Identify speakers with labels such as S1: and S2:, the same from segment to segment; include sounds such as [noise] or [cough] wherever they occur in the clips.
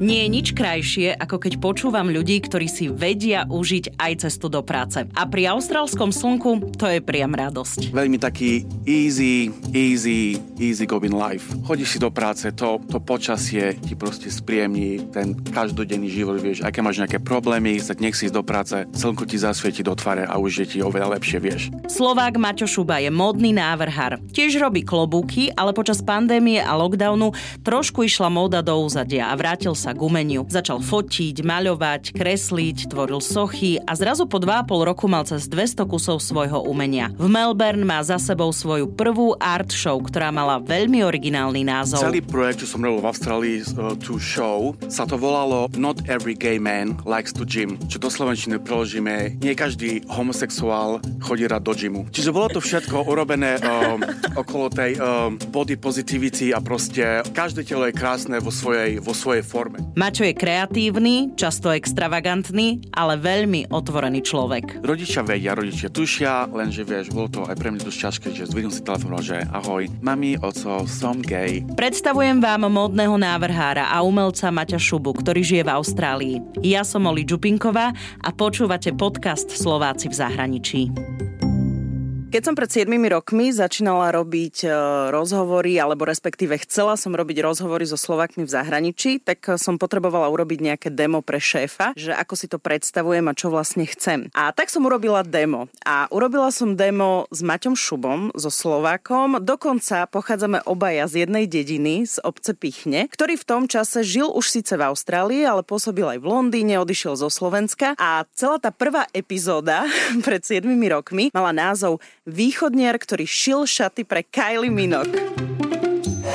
S1: Nie je nič krajšie, ako keď počúvam ľudí, ktorí si vedia užiť aj cestu do práce. A pri austrálskom slnku to je priam radosť.
S2: Veľmi taký easy, easy, easy going life. Chodíš si do práce, to, to počasie ti proste spríjemní ten každodenný život, vieš, aké máš nejaké problémy, tak nech si do práce, slnko ti zasvieti do tvare a už je ti oveľa lepšie, vieš.
S1: Slovák Maťo Šuba je modný návrhár. Tiež robí klobúky, ale počas pandémie a lockdownu trošku išla móda do úzadia a vrátil sa sa k umeniu. Začal fotiť, maľovať, kresliť, tvoril sochy a zrazu po 2,5 roku mal cez 200 kusov svojho umenia. V Melbourne má za sebou svoju prvú art show, ktorá mala veľmi originálny názov.
S2: Celý projekt, čo som robil v Austrálii, uh, tú show, sa to volalo Not Every Gay Man Likes to Gym, čo do slovenčiny preložíme, nie každý homosexuál chodí rád do gymu. Čiže bolo to všetko urobené um, okolo tej um, body positivity a proste každé telo je krásne vo svojej, vo svojej forme.
S1: Mačo je kreatívny, často extravagantný, ale veľmi otvorený človek.
S2: Rodičia vedia, rodičia tušia, lenže vieš, bolo to aj pre mňa dosť ťažké, že zdvihnem si telefón, že ahoj, mami, oco, som gay.
S1: Predstavujem vám módneho návrhára a umelca Maťa Šubu, ktorý žije v Austrálii. Ja som Oli Čupinková a počúvate podcast Slováci v zahraničí. Keď som pred 7 rokmi začínala robiť e, rozhovory, alebo respektíve chcela som robiť rozhovory so Slovakmi v zahraničí, tak e, som potrebovala urobiť nejaké demo pre šéfa, že ako si to predstavujem a čo vlastne chcem. A tak som urobila demo. A urobila som demo s Maťom Šubom, so Slovákom. Dokonca pochádzame obaja z jednej dediny, z obce Pichne, ktorý v tom čase žil už síce v Austrálii, ale pôsobil aj v Londýne, odišiel zo Slovenska. A celá tá prvá epizóda [laughs] pred 7 rokmi mala názov východniar, ktorý šil šaty pre Kylie Minogue.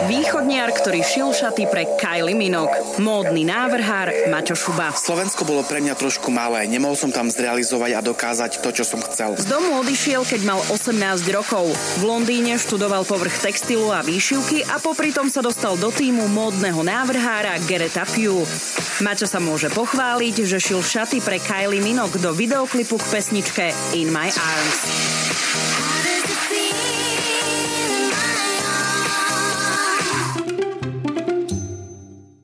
S1: Východniar, ktorý šil šaty pre Kylie Minogue. Módny návrhár Maťo Šuba.
S2: Slovensko bolo pre mňa trošku malé. Nemohol som tam zrealizovať a dokázať to, čo som chcel.
S1: Z domu odišiel, keď mal 18 rokov. V Londýne študoval povrch textilu a výšivky a popri tom sa dostal do týmu módneho návrhára Gereta Few. Maťo sa môže pochváliť, že šil šaty pre Kylie Minogue do videoklipu k pesničke In My Arms.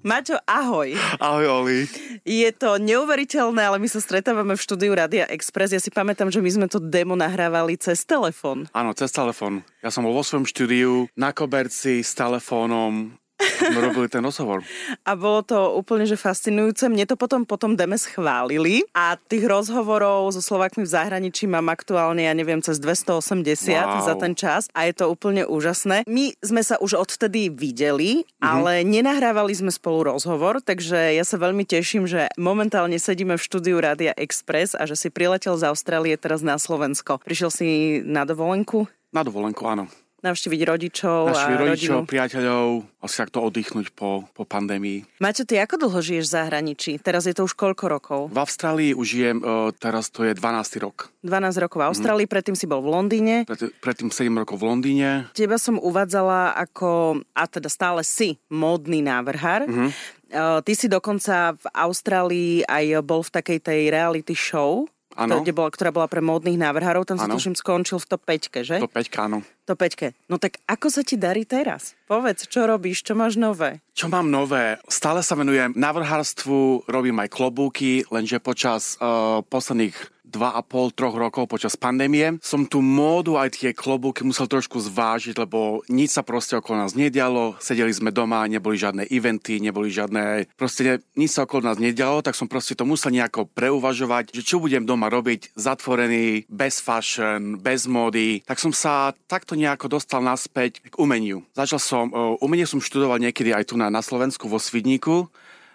S1: Maťo, ahoj.
S2: Ahoj, Oli.
S1: Je to neuveriteľné, ale my sa stretávame v štúdiu Radia Express. Ja si pamätám, že my sme to demo nahrávali cez telefón.
S2: Áno, cez telefón. Ja som bol vo svojom štúdiu na koberci s telefónom sme robili ten rozhovor. [laughs]
S1: A bolo to úplne že fascinujúce. Mne to potom potom deme schválili a tých rozhovorov so Slovakmi v zahraničí mám aktuálne, ja neviem, cez 280 wow. za ten čas a je to úplne úžasné. My sme sa už odvtedy videli, mm-hmm. ale nenahrávali sme spolu rozhovor, takže ja sa veľmi teším, že momentálne sedíme v štúdiu Rádia Express a že si priletel z Austrálie teraz na Slovensko. Prišiel si na dovolenku?
S2: Na dovolenku, áno
S1: navštíviť rodičov
S2: Navštíviť
S1: a
S2: rodičov,
S1: rodinu.
S2: priateľov, asi takto oddychnúť po, po pandémii.
S1: Maťo, ty ako dlho žiješ v zahraničí? Teraz je to už koľko rokov?
S2: V Austrálii už žijem, uh, teraz to je 12. rok.
S1: 12 rokov v Austrálii, mm. predtým si bol v Londýne.
S2: Pred, predtým 7 rokov v Londýne.
S1: Teba som uvádzala ako, a teda stále si, módny návrhár. Mm-hmm. Uh, ty si dokonca v Austrálii aj bol v takej tej reality show, Ano. Kde bola, ktorá bola pre módnych návrhárov, tam sa tuším skončil v top 5, že?
S2: Top 5, áno.
S1: Top 5. No tak ako sa ti darí teraz? Povedz, čo robíš, čo máš nové?
S2: Čo mám nové? Stále sa venujem návrhárstvu, robím aj klobúky, lenže počas uh, posledných 2,5, troch rokov počas pandémie. Som tu módu aj tie klobúky musel trošku zvážiť, lebo nič sa proste okolo nás nedialo. Sedeli sme doma, neboli žiadne eventy, neboli žiadne, proste nič sa okolo nás nedialo, tak som proste to musel nejako preuvažovať, že čo budem doma robiť, zatvorený, bez fashion, bez módy. Tak som sa takto nejako dostal naspäť k umeniu. Začal som, uh, umenie som študoval niekedy aj tu na, na Slovensku vo Svidníku,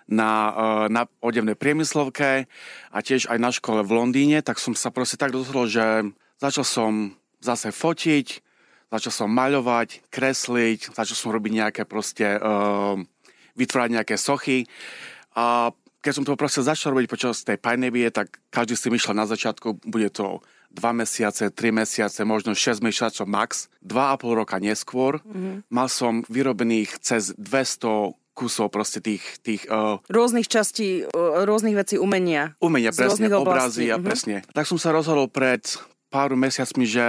S2: na, eh, na odevnej priemyslovke a tiež aj na škole v Londýne, tak som sa proste tak rozhodol, že začal som zase fotiť, začal som maľovať, kresliť, začal som robiť nejaké proste, uh, vytvárať nejaké sochy a keď som to proste začal robiť počas tej pandémie, tak každý si myšľal na začiatku, bude to dva mesiace, tri mesiace, možno 6 mesiacov max. Dva a pol roka neskôr mm-hmm. mal som vyrobených cez 200 kusov proste tých... tých uh,
S1: rôznych častí, uh, rôznych vecí umenia.
S2: Umenia, presne, obrazy a uh-huh. presne. Tak som sa rozhodol pred pár mesiacmi, že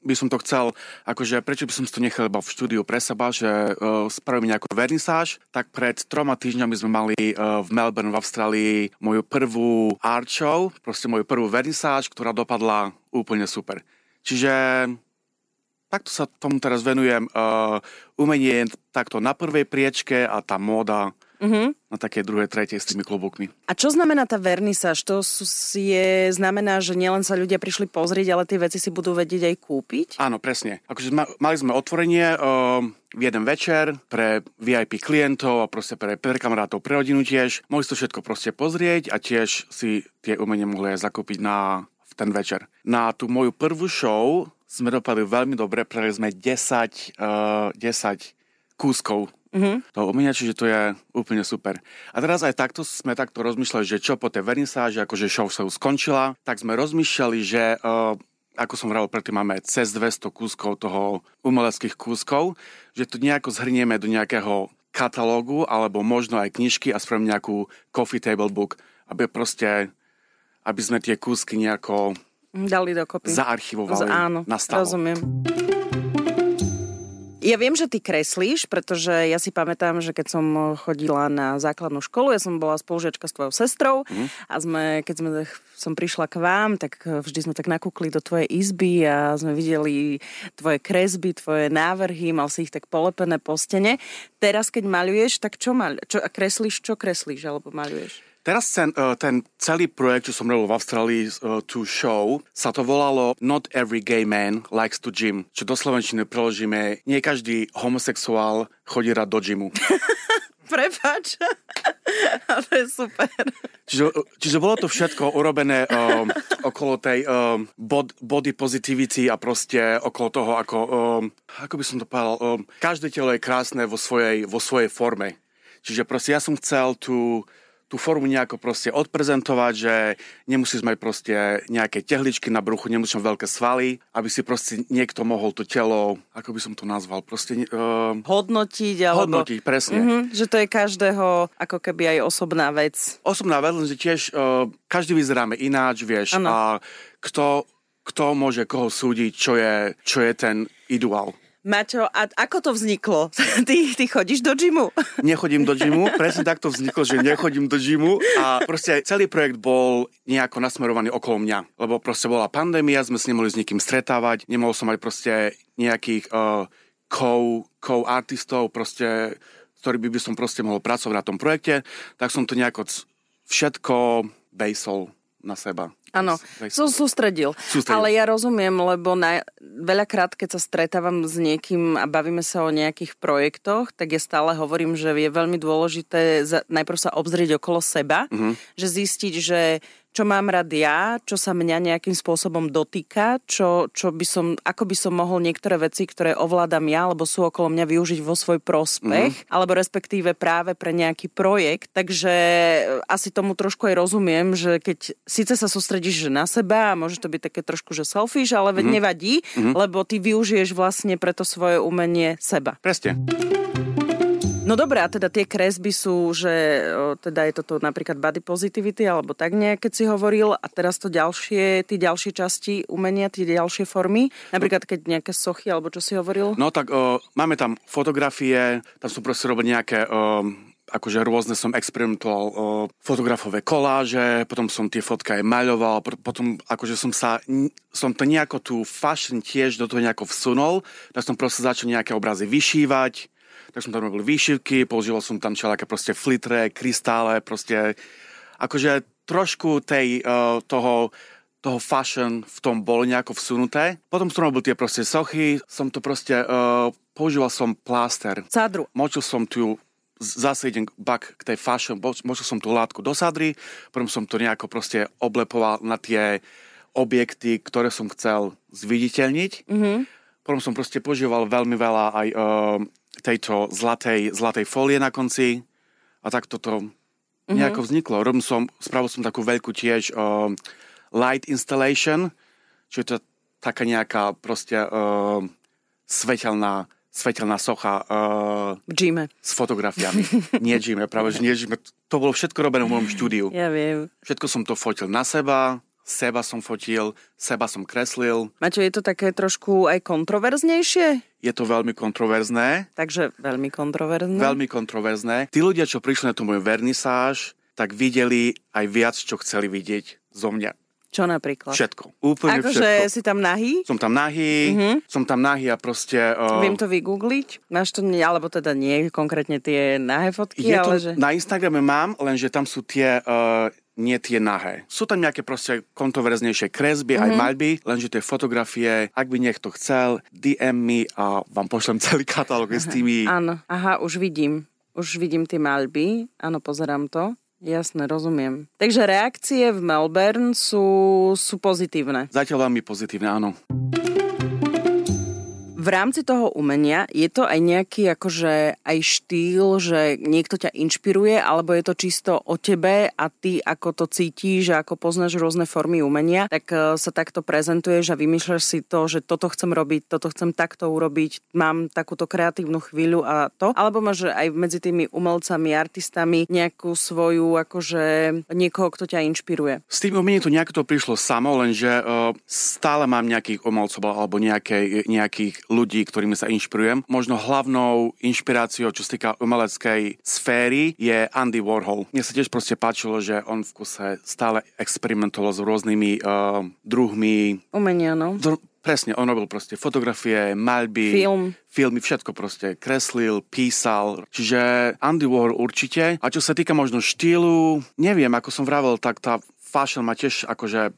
S2: by som to chcel, akože prečo by som to nechal iba v štúdiu pre seba, že uh, spravím nejakú vernisáž, tak pred troma týždňami sme mali uh, v Melbourne v Austrálii moju prvú art show, proste moju prvú vernisáž, ktorá dopadla úplne super. Čiže takto sa tomu teraz venujem. Uh, umenie je takto na prvej priečke a tá móda uh-huh. na také druhé, tretie s tými klobúkmi.
S1: A čo znamená tá vernisáž? To je, znamená, že nielen sa ľudia prišli pozrieť, ale tie veci si budú vedieť aj kúpiť?
S2: Áno, presne. Akože mali sme otvorenie uh, v jeden večer pre VIP klientov a proste pre, pre kamarátov, pre rodinu tiež. Mohli si to všetko proste pozrieť a tiež si tie umenie mohli aj zakúpiť na v ten večer. Na tú moju prvú show sme dopadli veľmi dobre, predali sme 10, uh, 10 kúskov mm-hmm. toho umenia, čiže to je úplne super. A teraz aj takto sme takto rozmýšľali, že čo po tej vernisáži, akože show sa už skončila, tak sme rozmýšľali, že uh, ako som hovoril predtým, máme cez 200 kúskov toho umeleckých kúskov, že to nejako zhrnieme do nejakého katalógu alebo možno aj knižky a spravím nejakú coffee table book, aby proste, aby sme tie kúsky nejako
S1: Dali dokopy.
S2: Zaarchivovali Z, áno, na stalo.
S1: rozumiem. Ja viem, že ty kreslíš, pretože ja si pamätám, že keď som chodila na základnú školu, ja som bola spolužiačka s tvojou sestrou mm. a sme, keď sme, som prišla k vám, tak vždy sme tak nakúkli do tvojej izby a sme videli tvoje kresby, tvoje návrhy, mal si ich tak polepené po stene. Teraz, keď maľuješ, tak čo, maľ, čo kreslíš, čo kreslíš alebo maľuješ?
S2: Teraz ten, uh, ten celý projekt, čo som robil v Austrálii, uh, tú show, sa to volalo Not Every Gay Man Likes to Gym, čo do Slovenčiny preložíme, nie každý homosexuál chodí rád do gymu. [laughs]
S1: Prepač. [laughs] je super.
S2: Čiže, čiže bolo to všetko urobené um, okolo tej um, bod, body positivity a proste okolo toho, ako, um, ako by som to povedal, um, každé telo je krásne vo svojej, vo svojej forme. Čiže proste ja som chcel tú tú formu nejako proste odprezentovať, že nemusíš mať proste nejaké tehličky na bruchu, nemusíš mať veľké svaly, aby si proste niekto mohol to telo, ako by som to nazval, proste... Uh,
S1: hodnotiť, alebo...
S2: Hodnotiť, presne.
S1: Uh-huh, že to je každého ako keby aj osobná vec.
S2: Osobná vec, lenže tiež uh, každý vyzeráme ináč, vieš, ano. a kto, kto môže koho súdiť, čo je, čo je ten ideál.
S1: Maťo, a ako to vzniklo? [laughs] Ty, ty chodíš do džimu? [laughs]
S2: Nechodím do džimu, presne takto vzniklo, že nechodím do džimu a proste celý projekt bol nejako nasmerovaný okolo mňa, lebo proste bola pandémia, sme sa nemohli s nikým stretávať, nemohol som mať proste nejakých uh, co, co-artistov, proste, s ktorými by som proste mohol pracovať na tom projekte, tak som to nejako všetko basol na seba.
S1: Áno, som sústredil. sústredil. Ale ja rozumiem, lebo na, veľakrát, keď sa stretávam s niekým a bavíme sa o nejakých projektoch, tak ja stále hovorím, že je veľmi dôležité za, najprv sa obzrieť okolo seba, mm-hmm. že zistiť, že čo mám rád ja, čo sa mňa nejakým spôsobom dotýka, čo, čo by som, ako by som mohol niektoré veci, ktoré ovládam ja, alebo sú okolo mňa využiť vo svoj prospech, mm. alebo respektíve práve pre nejaký projekt. Takže asi tomu trošku aj rozumiem, že keď síce sa sústredíš na seba a môže to byť také trošku, že selfish, ale mm. nevadí, mm. lebo ty využiješ vlastne pre to svoje umenie seba.
S2: Presne.
S1: No dobré, a teda tie kresby sú, že teda je toto napríklad body positivity alebo tak nejak, keď si hovoril a teraz to ďalšie, tie ďalšie časti umenia, tie ďalšie formy, napríklad keď nejaké sochy alebo čo si hovoril?
S2: No tak o, máme tam fotografie, tam som proste robil nejaké o, akože rôzne som experimentoval o, fotografové koláže, potom som tie fotky aj maľoval, potom akože som sa, som to nejako tú fashion tiež do toho nejako vsunul, tak som proste začal nejaké obrazy vyšívať, tak som tam robil výšivky, používal som tam čelaké proste flitre, krystále, proste akože trošku tej, uh, toho, toho fashion v tom bolo nejako vsunuté. Potom som robil tie proste sochy, som to proste, uh, používal som pláster.
S1: Sádru.
S2: Močil som tu zase idem back k tej fashion, močil som tú látku do sadry, potom som to nejako proste oblepoval na tie objekty, ktoré som chcel zviditeľniť. Mm-hmm. Potom som proste používal veľmi veľa aj uh, tejto zlatej, zlatej folie na konci a tak toto mm-hmm. nejako vzniklo. Robil som, spravil som takú veľkú tiež uh, light installation, čo je to taká nejaká proste uh, svetelná, svetelná socha uh,
S1: Gime.
S2: s fotografiami. nie Gime, práve že nie Gime. To bolo všetko robené v mojom štúdiu.
S1: Ja viem.
S2: Všetko som to fotil na seba, seba som fotil, seba som kreslil.
S1: Maťo, je to také trošku aj kontroverznejšie?
S2: Je to veľmi kontroverzné.
S1: Takže veľmi kontroverzné.
S2: Veľmi kontroverzné. Tí ľudia, čo prišli na tú moju vernisáž, tak videli aj viac, čo chceli vidieť zo mňa.
S1: Čo napríklad?
S2: Všetko. Úplne
S1: Akože
S2: všetko.
S1: si tam nahý?
S2: Som tam nahý, uh-huh. som tam nahý a proste... Uh,
S1: Viem to vygoogliť? Máš to, nie, alebo teda nie konkrétne tie nahé fotky,
S2: je
S1: ale
S2: to,
S1: že...
S2: Na Instagrame mám, lenže tam sú tie... Uh, nie tie nahé. Sú tam nejaké proste kontroverznejšie kresby, mm-hmm. aj maľby, lenže tie fotografie, ak by niekto chcel, DM mi a vám pošlem celý katalóg s tými...
S1: Áno, aha, už vidím. Už vidím tie maľby, áno, pozerám to. Jasné, rozumiem. Takže reakcie v Melbourne sú, sú pozitívne.
S2: Zatiaľ veľmi pozitívne, áno.
S1: V rámci toho umenia je to aj nejaký akože aj štýl, že niekto ťa inšpiruje, alebo je to čisto o tebe a ty ako to cítiš a ako poznáš rôzne formy umenia, tak e, sa takto prezentuješ a vymýšľaš si to, že toto chcem robiť, toto chcem takto urobiť, mám takúto kreatívnu chvíľu a to. Alebo máš aj medzi tými umelcami, artistami nejakú svoju, akože niekoho, kto ťa inšpiruje.
S2: S tým umením to nejako to prišlo samo, lenže uh, stále mám nejakých umelcov alebo nejaké, nejakých ľudí, ktorými sa inšpirujem. Možno hlavnou inšpiráciou, čo sa týka umeleckej sféry, je Andy Warhol. Mne sa tiež proste páčilo, že on v kuse stále experimentoval s rôznymi uh, druhmi
S1: Umenia, no.
S2: Dr- Presne, on robil proste fotografie, maľby,
S1: Film.
S2: filmy, všetko proste. Kreslil, písal. Čiže Andy Warhol určite. A čo sa týka možno štýlu, neviem, ako som vravel, tak tá fashion ma tiež akože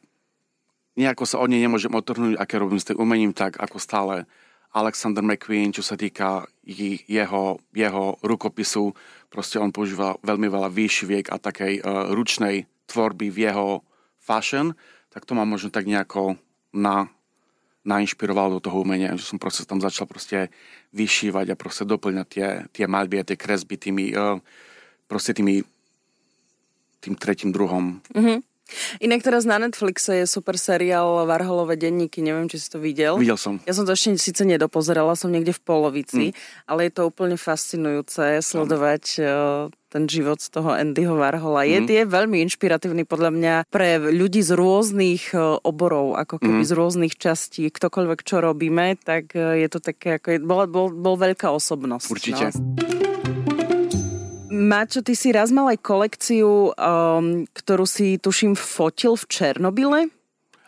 S2: nejako sa od nej nemôžem otrhnúť, aké robím s tým umením, tak ako stále Alexander McQueen, čo sa týka jeho, jeho rukopisu, proste on používa veľmi veľa výšiviek a takej uh, ručnej tvorby v jeho fashion, tak to ma možno tak nejako na, nainšpiroval do toho umenia, že som proste tam začal proste vyšívať a proste doplňať tie, tie maľby a tie kresby tými, uh, proste tými tým tretím druhom.
S1: Mm-hmm. Inak teraz na Netflixe je super seriál Varholové denníky, neviem, či si to videl.
S2: Videl som.
S1: Ja som to ešte síce nedopozerala, som niekde v polovici, mm. ale je to úplne fascinujúce sledovať mm. ten život z toho Andyho Varhola. Je, mm. je veľmi inšpiratívny podľa mňa pre ľudí z rôznych e, oborov, ako keby mm. z rôznych častí, ktokoľvek čo robíme, tak e, je to také, ako je, bol, bol, bol veľká osobnosť.
S2: Určite.
S1: No. Mačo, ty si raz mal aj kolekciu, um, ktorú si tuším fotil v Černobyle?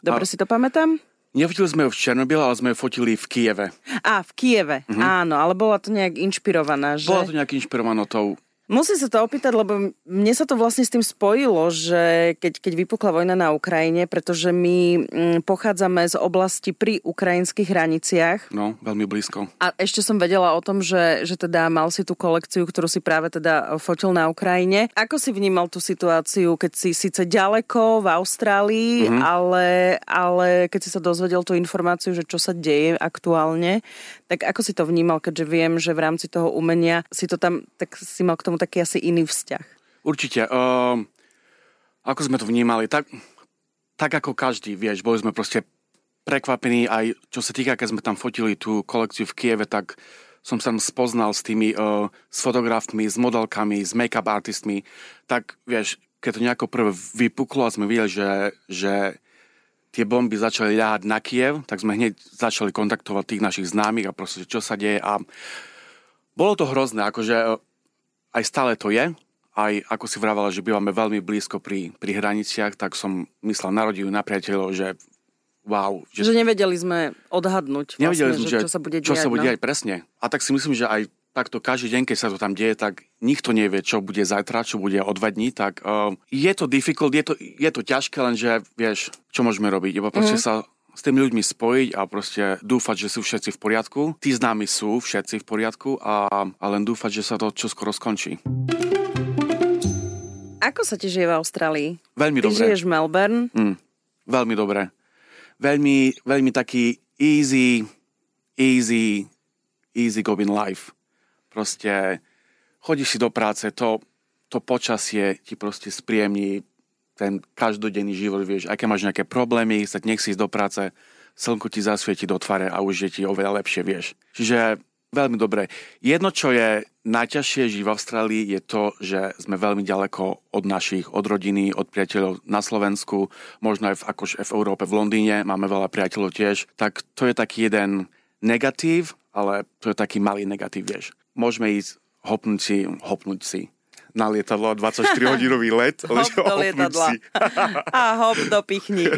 S1: Dobre a... si to pamätám?
S2: Nefotili sme ju v Černobyle, ale sme ju fotili v Kieve.
S1: Á, v Kieve, uh-huh. áno, ale bola to nejak inšpirovaná, že?
S2: Bola to nejak inšpirovaná tou
S1: Musím sa to opýtať, lebo mne sa to vlastne s tým spojilo, že keď, keď vypukla vojna na Ukrajine, pretože my mm, pochádzame z oblasti pri ukrajinských hraniciach.
S2: No, veľmi blízko.
S1: A ešte som vedela o tom, že, že teda mal si tú kolekciu, ktorú si práve teda fotil na Ukrajine. Ako si vnímal tú situáciu, keď si síce ďaleko v Austrálii, mm-hmm. ale, ale keď si sa dozvedel tú informáciu, že čo sa deje aktuálne, tak ako si to vnímal, keďže viem, že v rámci toho umenia si to tam, tak si mal k tomu taký asi iný vzťah.
S2: Určite. Uh, ako sme to vnímali, tak, tak ako každý, vieš, boli sme proste prekvapení aj čo sa týka, keď sme tam fotili tú kolekciu v Kieve, tak som sa tam spoznal s tými, uh, s fotografmi, s modelkami, s make-up artistmi, tak vieš, keď to nejako prvé vypuklo a sme videli, že, že tie bomby začali ľahať na Kiev, tak sme hneď začali kontaktovať tých našich známych a proste, čo sa deje a bolo to hrozné, akože aj stále to je. Aj ako si vravala, že bývame veľmi blízko pri, pri hraniciach, tak som myslel na rodinu, na priateľov, že wow.
S1: Že, že nevedeli sme odhadnúť, vlastne, nevedeli sme, že, čo sa bude
S2: čo
S1: diať.
S2: sa bude
S1: no?
S2: diať, presne. A tak si myslím, že aj takto každý deň, keď sa to tam deje, tak nikto nevie, čo bude zajtra, čo bude o dva dní, tak uh, je to difficult, je to, je to ťažké, lenže vieš, čo môžeme robiť, iba proste mm-hmm. sa s tými ľuďmi spojiť a proste dúfať, že sú všetci v poriadku. Tí známi sú všetci v poriadku a, a len dúfať, že sa to čoskoro skončí.
S1: Ako sa ti žije v Austrálii?
S2: Veľmi
S1: Ty
S2: dobre.
S1: žiješ v Melbourne?
S2: Mm, veľmi dobre. Veľmi, veľmi taký easy, easy, easy going life. Proste chodíš si do práce, to, to počasie ti proste spríjemní ten každodenný život, vieš, aké máš nejaké problémy, tak nech si ísť do práce, slnko ti zasvieti do tvare a už je ti oveľa lepšie, vieš. Čiže veľmi dobre. Jedno, čo je najťažšie žiť v Austrálii, je to, že sme veľmi ďaleko od našich, od rodiny, od priateľov na Slovensku, možno aj v, akož v Európe, v Londýne, máme veľa priateľov tiež. Tak to je taký jeden negatív, ale to je taký malý negatív, vieš. Môžeme ísť hopnúť si, hopnúť si na lietadlo 24-hodinový let.
S1: hop do lietadla. a hop do pichni.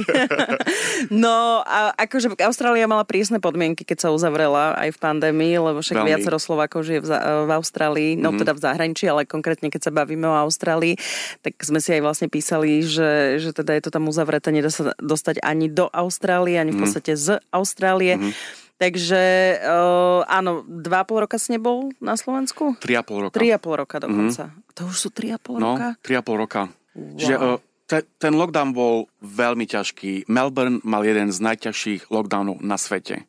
S1: no a akože Austrália mala prísne podmienky, keď sa uzavrela aj v pandémii, lebo však Veľmi. viacero Slovákov žije v, v Austrálii, no mm-hmm. teda v zahraničí, ale konkrétne keď sa bavíme o Austrálii, tak sme si aj vlastne písali, že, že teda je to tam uzavreté, nedá sa dostať ani do Austrálie, ani v mhm. podstate z Austrálie. Mm-hmm. Takže uh, áno, dva pol roka si nebol na Slovensku?
S2: Tri a pol roka.
S1: Tri a pol roka dokonca. Mm. To už sú tri a pol
S2: no,
S1: roka?
S2: tri a pol roka. Wow. Čiže uh, te, ten lockdown bol veľmi ťažký. Melbourne mal jeden z najťažších lockdownov na svete.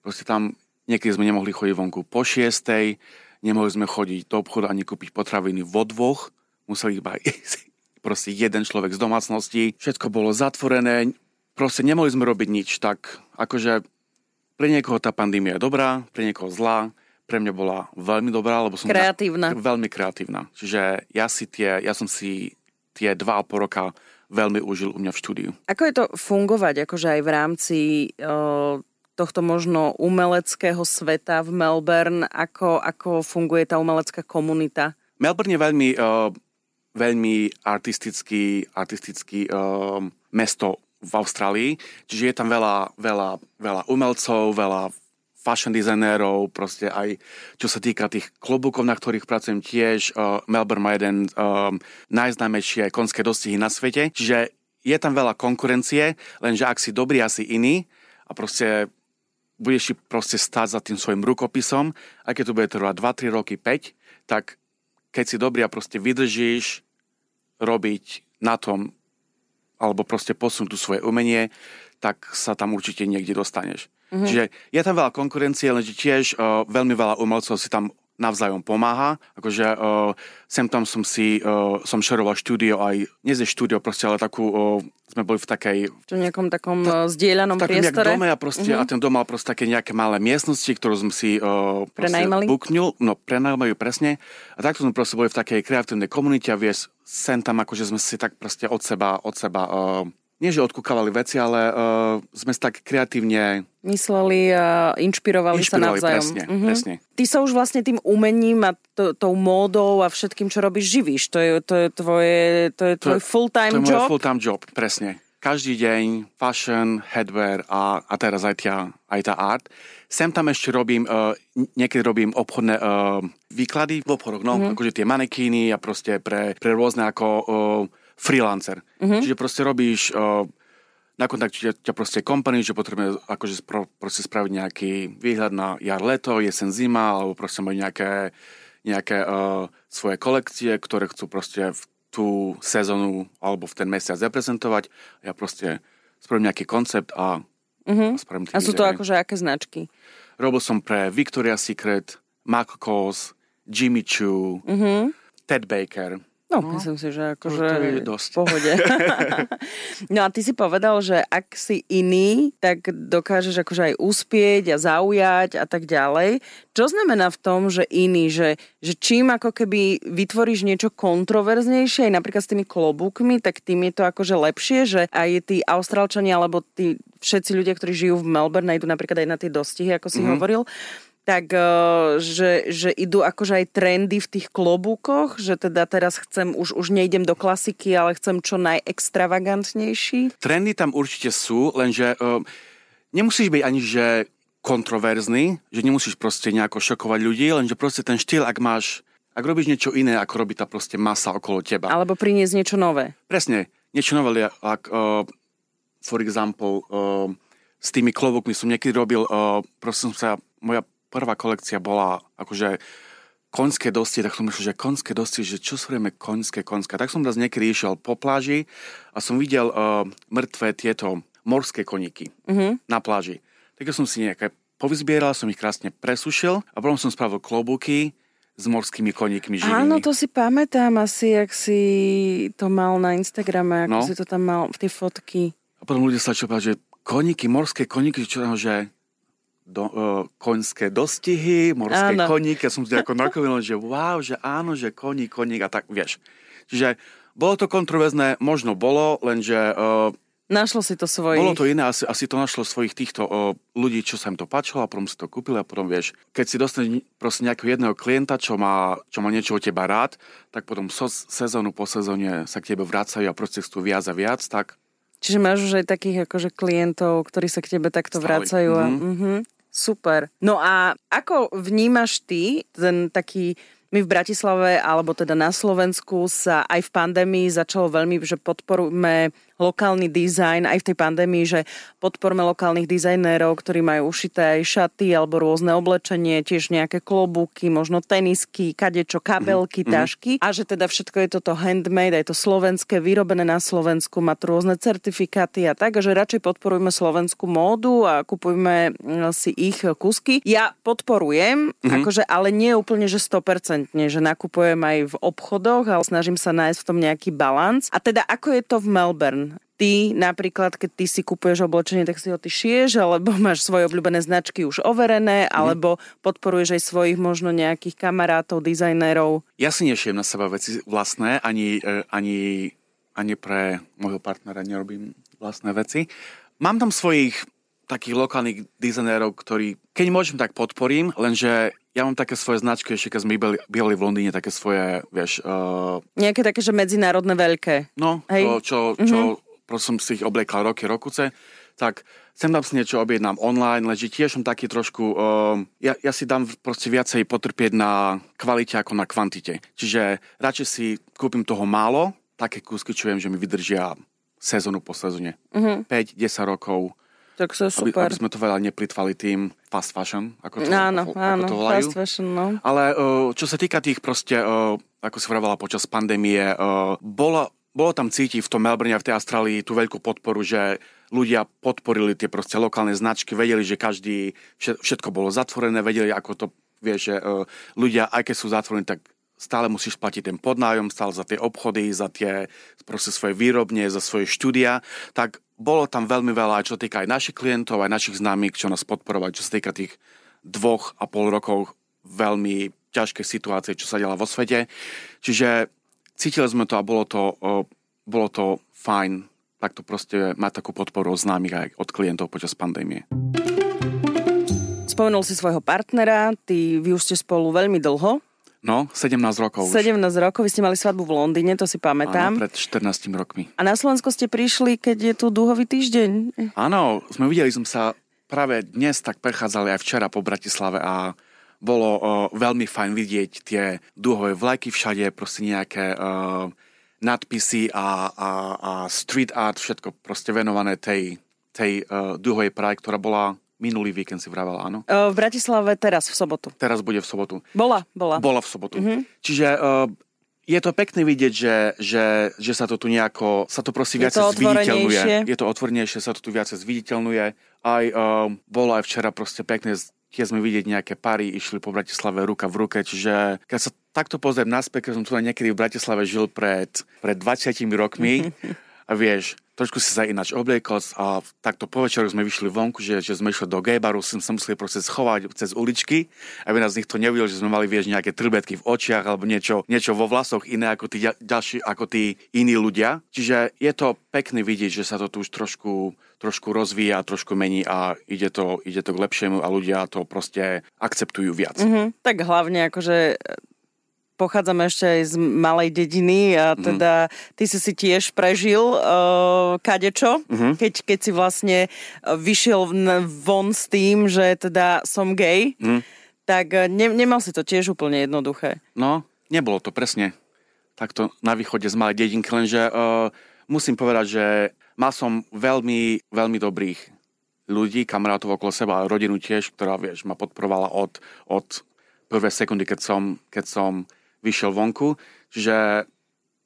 S2: Proste tam niekedy sme nemohli chodiť vonku po šiestej, nemohli sme chodiť do obchodu ani kúpiť potraviny vo dvoch, museli iba [laughs] proste jeden človek z domácnosti. Všetko bolo zatvorené, proste nemohli sme robiť nič, tak akože pre niekoho tá pandémia je dobrá, pre niekoho zlá, pre mňa bola veľmi dobrá, lebo som...
S1: Kreatívna.
S2: Na, veľmi kreatívna. Čiže ja, si tie, ja som si tie dva a pol roka veľmi užil u mňa v štúdiu.
S1: Ako je to fungovať akože aj v rámci uh, tohto možno umeleckého sveta v Melbourne? Ako, ako funguje tá umelecká komunita?
S2: Melbourne je veľmi, uh, veľmi artistický, artistický uh, mesto v Austrálii, čiže je tam veľa, veľa, veľa umelcov, veľa fashion designérov, proste aj čo sa týka tých klobúkov, na ktorých pracujem tiež. Uh, Melbourne má jeden um, najznámejšie konské dostihy na svete, čiže je tam veľa konkurencie, lenže ak si dobrý, asi iný a proste budeš si proste stáť za tým svojim rukopisom, aj keď to bude trvať 2-3 roky, 5, tak keď si dobrý a proste vydržíš robiť na tom alebo proste posunúť tu svoje umenie, tak sa tam určite niekde dostaneš. Mm-hmm. Čiže je tam veľa konkurencie, lenže tiež uh, veľmi veľa umelcov si tam navzájom pomáha. Akože uh, sem tam som si, uh, som šeroval štúdio aj, nie ze štúdio proste, ale takú, uh, sme boli v takej...
S1: V nejakom takom ta, zdieľanom
S2: takom
S1: priestore?
S2: dome a, proste, uh-huh. a ten dom mal proste také nejaké malé miestnosti, ktorú som si uh, prenajmali? buknul, no prenajmali presne. A takto sme proste boli v takej kreatívnej komunite a vieš, sem tam akože sme si tak proste od seba, od seba uh, nie že odkúkavali veci, ale uh, sme sa tak kreatívne...
S1: Mysleli a inšpirovali, inšpirovali sa navzájom.
S2: Presne, uh-huh. presne.
S1: Ty sa už vlastne tým umením a to, tou módou a všetkým, čo robíš, živíš. To je, to je, tvoje, to je tvoj to, full-time
S2: job?
S1: To je
S2: full-time job, presne. Každý deň fashion, headwear a, a teraz aj, tia, aj tá art. Sem tam ešte robím, uh, niekedy robím obchodné uh, výklady v obchodoch, no, uh-huh. akože tie manekíny a proste pre, pre rôzne ako... Uh, freelancer. Mm-hmm. Čiže proste robíš, uh, na kontakte ťa, ťa proste company, že potrebuje akože spro, proste spraviť nejaký výhľad na jar, leto, jesen, zima, alebo proste majú nejaké, nejaké uh, svoje kolekcie, ktoré chcú proste v tú sezónu alebo v ten mesiac reprezentovať. Ja proste spravím nejaký koncept a,
S1: mm-hmm. a sú to akože aké značky?
S2: Robil som pre Victoria's Secret, Marc Kos, Jimmy Choo, mm-hmm. Ted Baker,
S1: No, no, myslím si, že akože
S2: dosť.
S1: v pohode. [laughs] no a ty si povedal, že ak si iný, tak dokážeš akože aj uspieť a zaujať a tak ďalej. Čo znamená v tom, že iný, že, že čím ako keby vytvoríš niečo kontroverznejšie, aj napríklad s tými klobúkmi, tak tým je to akože lepšie, že aj tí Austrálčania alebo tí všetci ľudia, ktorí žijú v Melbourne, idú napríklad aj na tie dostihy, ako si mm-hmm. hovoril, tak eh, že, že idú akože aj trendy v tých klobúkoch, že teda teraz chcem, už, už nejdem do klasiky, ale chcem čo najextravagantnejší?
S2: Trendy tam určite sú, lenže uh, nemusíš byť ani že kontroverzný, že nemusíš proste nejako šokovať ľudí, lenže proste ten štýl, ak máš, ak robíš niečo iné, ako robí tá proste masa okolo teba.
S1: Alebo priniesť niečo nové.
S2: Presne, niečo nové, ak, uh, for example, uh, s tými klobúkmi som niekedy robil, uh, prosím sa, moja prvá kolekcia bola akože konské dosti, tak som myslel, že konské dosti, že čo svojíme konské, konské. Tak som raz niekedy išiel po pláži a som videl uh, mŕtve tieto morské koníky uh-huh. na pláži. Tak som si nejaké povyzbieral, som ich krásne presušil a potom som spravil klobúky s morskými koníkmi živými.
S1: Áno, to si pamätám asi, ak si to mal na Instagrame, ako no. si to tam mal, v tie fotky.
S2: A potom ľudia sa čo že koníky, morské koníky, čo, že do, uh, koňské dostihy, morské
S1: Áno.
S2: koníky. Ja som si ako [laughs] nakovilil, že wow, že áno, že koník, koník a tak, vieš. Čiže bolo to kontroverzné, možno bolo, lenže uh,
S1: Našlo si to svojich.
S2: bolo to iné, asi, asi to našlo svojich týchto uh, ľudí, čo sa im to páčilo a potom si to kúpili a potom vieš, keď si dostaneš proste nejakého jedného klienta, čo má, čo má niečo od teba rád, tak potom so, sezónu po sezóne sa k tebe vracajú a proste chcú viac a viac, tak
S1: Čiže máš už aj takých akože klientov, ktorí sa k tebe takto
S2: Stále.
S1: vracajú. A,
S2: Mhm.
S1: mm-hmm. Super. No a ako vnímaš ty ten taký my v Bratislave, alebo teda na Slovensku sa aj v pandémii začalo veľmi, že podporujeme lokálny dizajn, aj v tej pandémii, že podporme lokálnych dizajnérov, ktorí majú ušité aj šaty alebo rôzne oblečenie, tiež nejaké klobúky, možno tenisky, kadečo, kabelky,
S2: Mhm,
S1: tašky a že teda všetko je toto handmade, aj to slovenské, vyrobené na Slovensku, má tu rôzne certifikáty a tak, a že radšej podporujme slovenskú módu a kupujme mm, si ich kusky. Ja podporujem, akože, ale nie úplne, že 100%, že nakupujem aj v obchodoch, ale snažím sa nájsť v tom nejaký balans. A teda ako je to v Melbourne? Ty napríklad, keď ty si kupuješ oblečenie, tak si ho ty šieš, alebo [laughs] máš svoje obľúbené značky už overené, alebo podporuješ aj svojich možno nejakých kamarátov, dizajnérov.
S2: ja si nešiem na seba veci vlastné, ani, e, ani, ani pre môjho partnera nerobím vlastné veci. Mám tam svojich takých lokálnych dizajnérov, ktorí, keď môžem, tak podporím, lenže ja mám také svoje značky, ešte keď sme bývali, bývali v Londýne, také svoje, vieš, uh,
S1: Nejaké také, že medzinárodné veľké.
S2: no,
S1: Hej.
S2: to, čo, čo proste som si ich obliekal roky, rokuce, tak sem tam si niečo objednám online, lenže tiež som taký trošku, uh, ja, ja si dám proste viacej potrpieť na kvalite ako na kvantite. Čiže radšej si kúpim toho málo, také kúsky, čo viem, že mi vydržia sezónu po sezóne. 5-10 rokov,
S1: Tak to je
S2: aby,
S1: super.
S2: aby sme to veľa neplitvali tým fast fashion, ako to,
S1: Áno,
S2: ako
S1: áno,
S2: to volajú.
S1: fast fashion, no.
S2: Ale uh, čo sa týka tých proste, uh, ako si vravala počas pandémie, uh, bolo, bolo tam cítiť v tom Melbourne a v tej Austrálii tú veľkú podporu, že ľudia podporili tie proste lokálne značky, vedeli, že každý, vše- všetko bolo zatvorené, vedeli, ako to, vieš, že uh, ľudia, aj keď sú zatvorení, tak stále musíš platiť ten podnájom, stále za tie obchody, za tie proste svoje výrobne, za svoje štúdia, tak bolo tam veľmi veľa, aj čo týka aj našich klientov, aj našich známych, čo nás podporovali, čo sa týka tých dvoch a pol rokov veľmi ťažké situácie, čo sa diala vo svete. Čiže cítili sme to a bolo to, bolo to fajn takto proste mať takú podporu od známych aj od klientov počas pandémie.
S1: Spomenul si svojho partnera, ty, vy už ste spolu veľmi dlho,
S2: No, 17 rokov už.
S1: 17 rokov, vy ste mali svadbu v Londýne, to si pamätám.
S2: Áno, pred 14 rokmi.
S1: A na Slovensko ste prišli, keď je tu dúhový týždeň.
S2: Áno, sme videli, sme sa práve dnes tak prechádzali aj včera po Bratislave a bolo veľmi fajn vidieť tie dúhové vlajky všade, proste nejaké nadpisy a, a, a street art, všetko proste venované tej, tej o, dúhovej praje, ktorá bola minulý víkend si vravala, áno.
S1: O, V Bratislave teraz, v sobotu.
S2: Teraz bude v sobotu.
S1: Bola, bola.
S2: Bola v sobotu.
S1: Mhm.
S2: Čiže uh, je to pekné vidieť, že, že, že sa to tu nejako, sa to proste
S1: to
S2: zviditeľnuje. Je to otvornejšie, sa to tu viacej zviditeľňuje. Aj uh, bolo aj včera proste pekné, keď sme vidieť nejaké pary, išli po Bratislave ruka v ruke, čiže keď sa takto pozriem naspäť, keď som tu niekedy v Bratislave žil pred, pred 20 rokmi [laughs] a vieš, trošku si sa ináč obliekol a takto po večeru sme vyšli vonku, že, že sme išli do gaybaru, sme sa museli proste schovať cez uličky, aby nás nikto nevidel, že sme mali vieš, nejaké trbetky v očiach alebo niečo, niečo vo vlasoch iné ako tí ďal- ďalší, ako tí iní ľudia. Čiže je to pekné vidieť, že sa to tu už trošku, trošku rozvíja, trošku mení a ide to, ide to k lepšiemu a ľudia to proste akceptujú viac.
S1: Mhm. Tak hlavne akože pochádzame ešte aj z malej dediny a teda ty si si tiež prežil uh, kadečo, keď, keď si vlastne uh, vyšiel von s tým, že teda som gay, tak uh, ne, nemal si to tiež úplne jednoduché.
S2: No, nebolo to presne takto na východe z malej dedinky, lenže uh, musím povedať, že mal som veľmi, veľmi dobrých ľudí, kamarátov okolo seba rodinu tiež, ktorá, vieš, ma podporovala od, od prvé sekundy, keď som, keď som vyšiel vonku. Čiže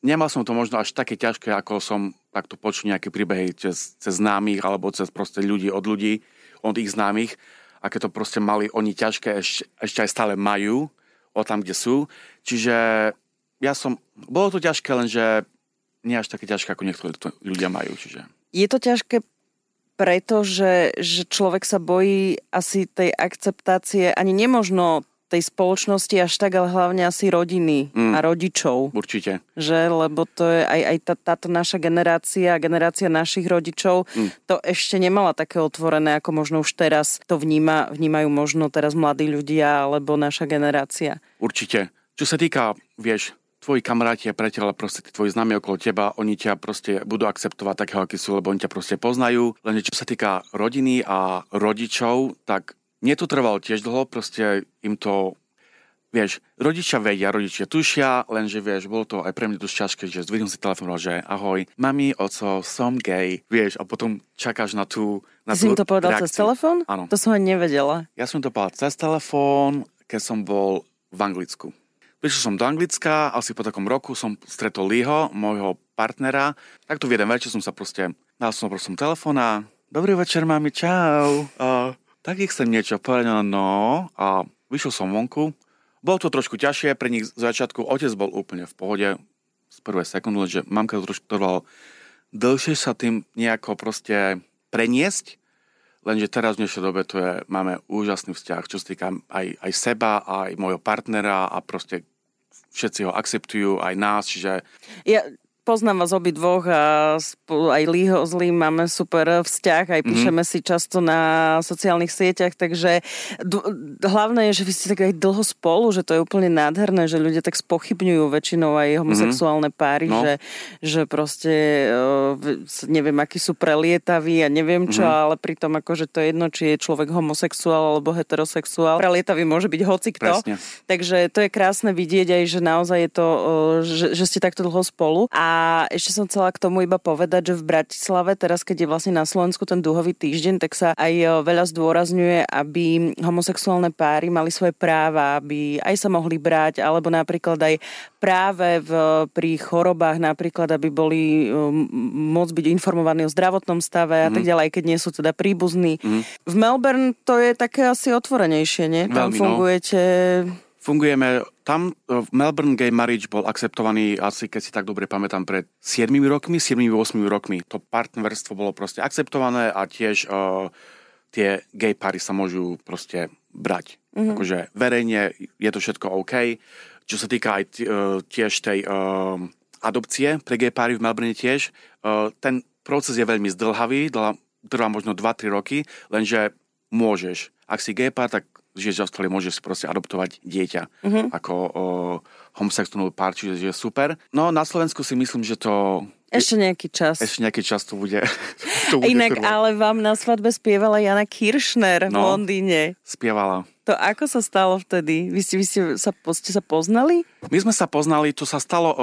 S2: nemal som to možno až také ťažké, ako som takto počul nejaké príbehy cez, cez známych alebo cez proste ľudí od ľudí, od ich známych, aké to proste mali oni ťažké, ešte, ešte aj stále majú o tam, kde sú. Čiže ja som, bolo to ťažké, lenže nie až také ťažké, ako niektorí to ľudia majú. Čiže.
S1: Je to ťažké preto, že, že človek sa bojí asi tej akceptácie, ani nemožno tej spoločnosti až tak, ale hlavne asi rodiny mm. a rodičov.
S2: Určite.
S1: Že, lebo to je aj, aj tá, táto naša generácia, generácia našich rodičov, mm. to ešte nemala také otvorené, ako možno už teraz to vníma, vnímajú možno teraz mladí ľudia alebo naša generácia.
S2: Určite. Čo sa týka, vieš, tvoji kamaráti a priateľe, proste tí tvoji známi okolo teba, oni ťa proste budú akceptovať takého, aký sú, lebo oni ťa proste poznajú. Len čo sa týka rodiny a rodičov, tak mne to trvalo tiež dlho, proste im to Vieš, rodičia vedia, rodičia tušia, lenže vieš, bolo to aj pre mňa dosť ťažké, že zdvihnem si telefón, že ahoj, mami, oco, som gay, vieš, a potom čakáš na tú na
S1: Ty si im to povedal
S2: reakciu.
S1: cez telefón?
S2: Áno.
S1: To som ani nevedela.
S2: Ja som to povedal cez telefón, keď som bol v Anglicku. Prišiel som do Anglicka, asi po takom roku som stretol Liho, môjho partnera. Takto v jeden večer som sa proste, dal som proste telefóna. Dobrý večer, mami, čau. Uh, tak ich chcem niečo povedať, no, no. A vyšiel som vonku. Bolo to trošku ťažšie, pre nich z začiatku otec bol úplne v pohode, z prvej sekundy, že mamka to trošku trvalo dlhšie sa tým nejako proste preniesť, lenže teraz v dnešnej dobe to je, máme úžasný vzťah, čo sa týka aj, aj seba, aj môjho partnera a proste všetci ho akceptujú, aj nás, čiže...
S1: Ja, poznám vás obi dvoch a aj Lího s Lím máme super vzťah, aj mhm. píšeme mm-hmm. si často na sociálnych sieťach, takže d- hlavné je, že vy ste tak aj dlho spolu, že to je úplne nádherné, že ľudia tak spochybňujú väčšinou aj homosexuálne páry, no. že, že proste neviem, akí sú prelietaví a neviem čo, mm-hmm. ale pritom akože to je jedno, či je človek homosexuál alebo heterosexuál. Prelietavý môže byť hocikto. Presne. Takže to je krásne vidieť aj, že naozaj je to, že, že ste takto dlho spolu. A ešte som chcela k tomu iba povedať, že v Bratislave, teraz keď je vlastne na Slovensku ten dúhový týždeň, tak sa aj e, veľa zdôrazňuje, aby homosexuálne páry mali svoje práva, aby aj sa mohli brať, alebo napríklad aj práve v, pri chorobách, napríklad, aby boli um, môcť byť informovaní o zdravotnom stave mm. a tak mhm. ďalej, keď nie sú teda príbuzní. Mm. V Melbourne to je také asi otvorenejšie, nie? Tam Veľmi, no. fungujete...
S2: No fungujeme, tam e, v Melbourne Gay Marriage bol akceptovaný asi, keď si tak dobre pamätám, pred 7 rokmi, 7-8 rokmi. To partnerstvo bolo proste akceptované a tiež uh, tie gay pary sa môžu proste brať. Mm-hmm. Akože verejne je to všetko OK. Čo sa týka aj t- uh, tiež tej uh, adopcie pre gay pary v Melbourne tiež, uh, ten proces je veľmi zdlhavý, trvá možno 2-3 roky, lenže môžeš. Ak si gay pár, tak žiješ v Austrálii, môžeš proste adoptovať dieťa mm-hmm. ako o, homosexuálny pár, čiže je super. No na Slovensku si myslím, že to...
S1: Ešte nejaký čas.
S2: Ešte nejaký čas to bude. [laughs] to bude
S1: Inak, trvať. ale vám na svadbe spievala Jana Kiršner no, v Londýne.
S2: Spievala.
S1: To ako sa stalo vtedy? Vy ste, vy ste, sa, ste sa poznali?
S2: My sme sa poznali, to sa stalo, o,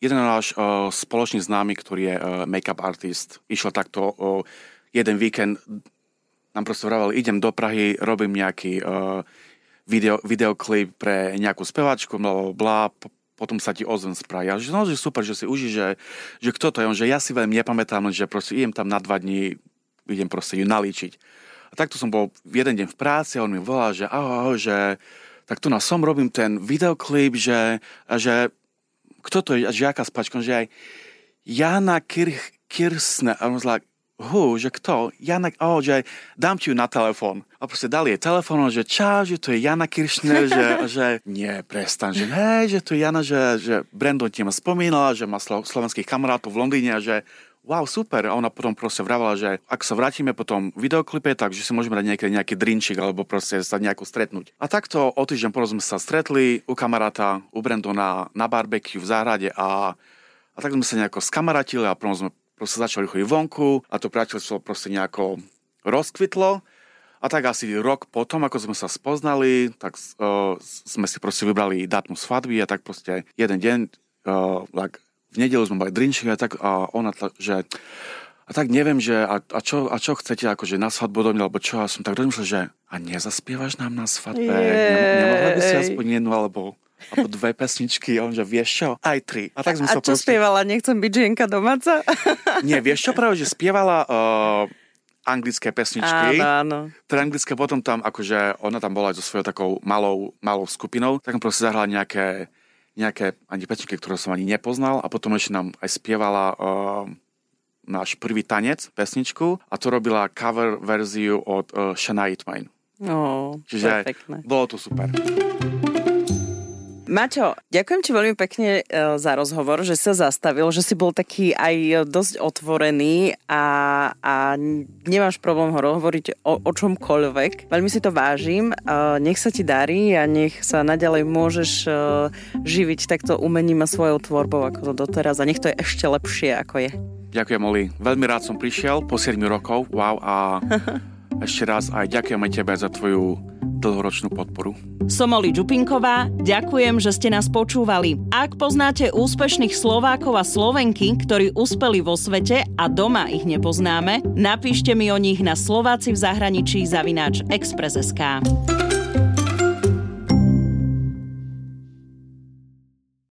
S2: jeden náš o, spoločný známy, ktorý je o, make-up artist, išiel takto o, jeden víkend nám proste vravel, idem do Prahy, robím nejaký uh, video, videoklip pre nejakú speváčku, bla, bla, potom sa ti ozvem z Prahy. A že, no, že super, že si uží, že, že kto to je. On, že ja si veľmi nepamätám, že proste idem tam na dva dní, idem proste ju nalíčiť. A takto som bol jeden deň v práci a on mi volá, že ahoj, že tak tu na som robím ten videoklip, že, že kto to je, že aká spačka, že aj Jana Kirch, Kirsne, a on like, hu, že kto? Jana, oh, že dám ti ju na telefón. A proste dali jej telefón, že čau, že to je Jana Kiršner, že, [laughs] že nie, prestan, že hej, že to je Jana, že, že Brandon ti ma spomínala, že má slo, slovenských kamarátov v Londýne a že wow, super. A ona potom proste vravala, že ak sa vrátime po tom videoklipe, takže si môžeme dať nejaký, nejaký drinčik alebo proste sa nejako stretnúť. A takto o týždeň potom sme sa stretli u kamaráta, u Brandona na barbecue v záhrade a, a tak sme sa nejako skamaratili a potom sme proste začali chodiť vonku a to priateľstvo proste nejako rozkvitlo. A tak asi rok potom, ako sme sa spoznali, tak uh, sme si proste vybrali dátum svadby a tak proste jeden deň, uh, like, v nedelu sme mali drinčik a tak a ona, že a tak neviem, že a, a, čo, a čo chcete, akože na svadbu do mňa, alebo čo, a som tak rozmyslel, že a nezaspievaš nám na svadbe? Nem, nemohla by si aspoň jednu, alebo alebo dve pesničky, on že vieš čo, aj tri.
S1: A, tak sme a sa čo proste... spievala, nechcem byť žienka domáca? [laughs]
S2: Nie, vieš čo, práve, že spievala uh, anglické pesničky.
S1: Áno, áno.
S2: Teda anglické potom tam, akože ona tam bola aj so svojou takou malou, malou skupinou, tak on proste zahrala nejaké, nejaké ani pesničky, ktoré som ani nepoznal a potom ešte nám aj spievala uh, náš prvý tanec, pesničku a to robila cover verziu od uh, Shania Twain.
S1: Oh, Čiže pekné.
S2: bolo to super.
S1: Maťo, ďakujem ti veľmi pekne e, za rozhovor, že sa zastavil, že si bol taký aj dosť otvorený a, a nemáš problém ho hovoriť o, o čomkoľvek. Veľmi si to vážim. E, nech sa ti darí a nech sa naďalej môžeš e, živiť takto umením a svojou tvorbou ako to doteraz a nech to je ešte lepšie ako je.
S2: Ďakujem, Oli. Veľmi rád som prišiel po 7 rokov. Wow a [laughs] ešte raz aj ďakujem aj tebe za tvoju dlhoročnú podporu.
S1: Som Oli Čupinková, ďakujem, že ste nás počúvali. Ak poznáte úspešných Slovákov a Slovenky, ktorí uspeli vo svete a doma ich nepoznáme, napíšte mi o nich na Slováci v zahraničí zavináč Express.sk.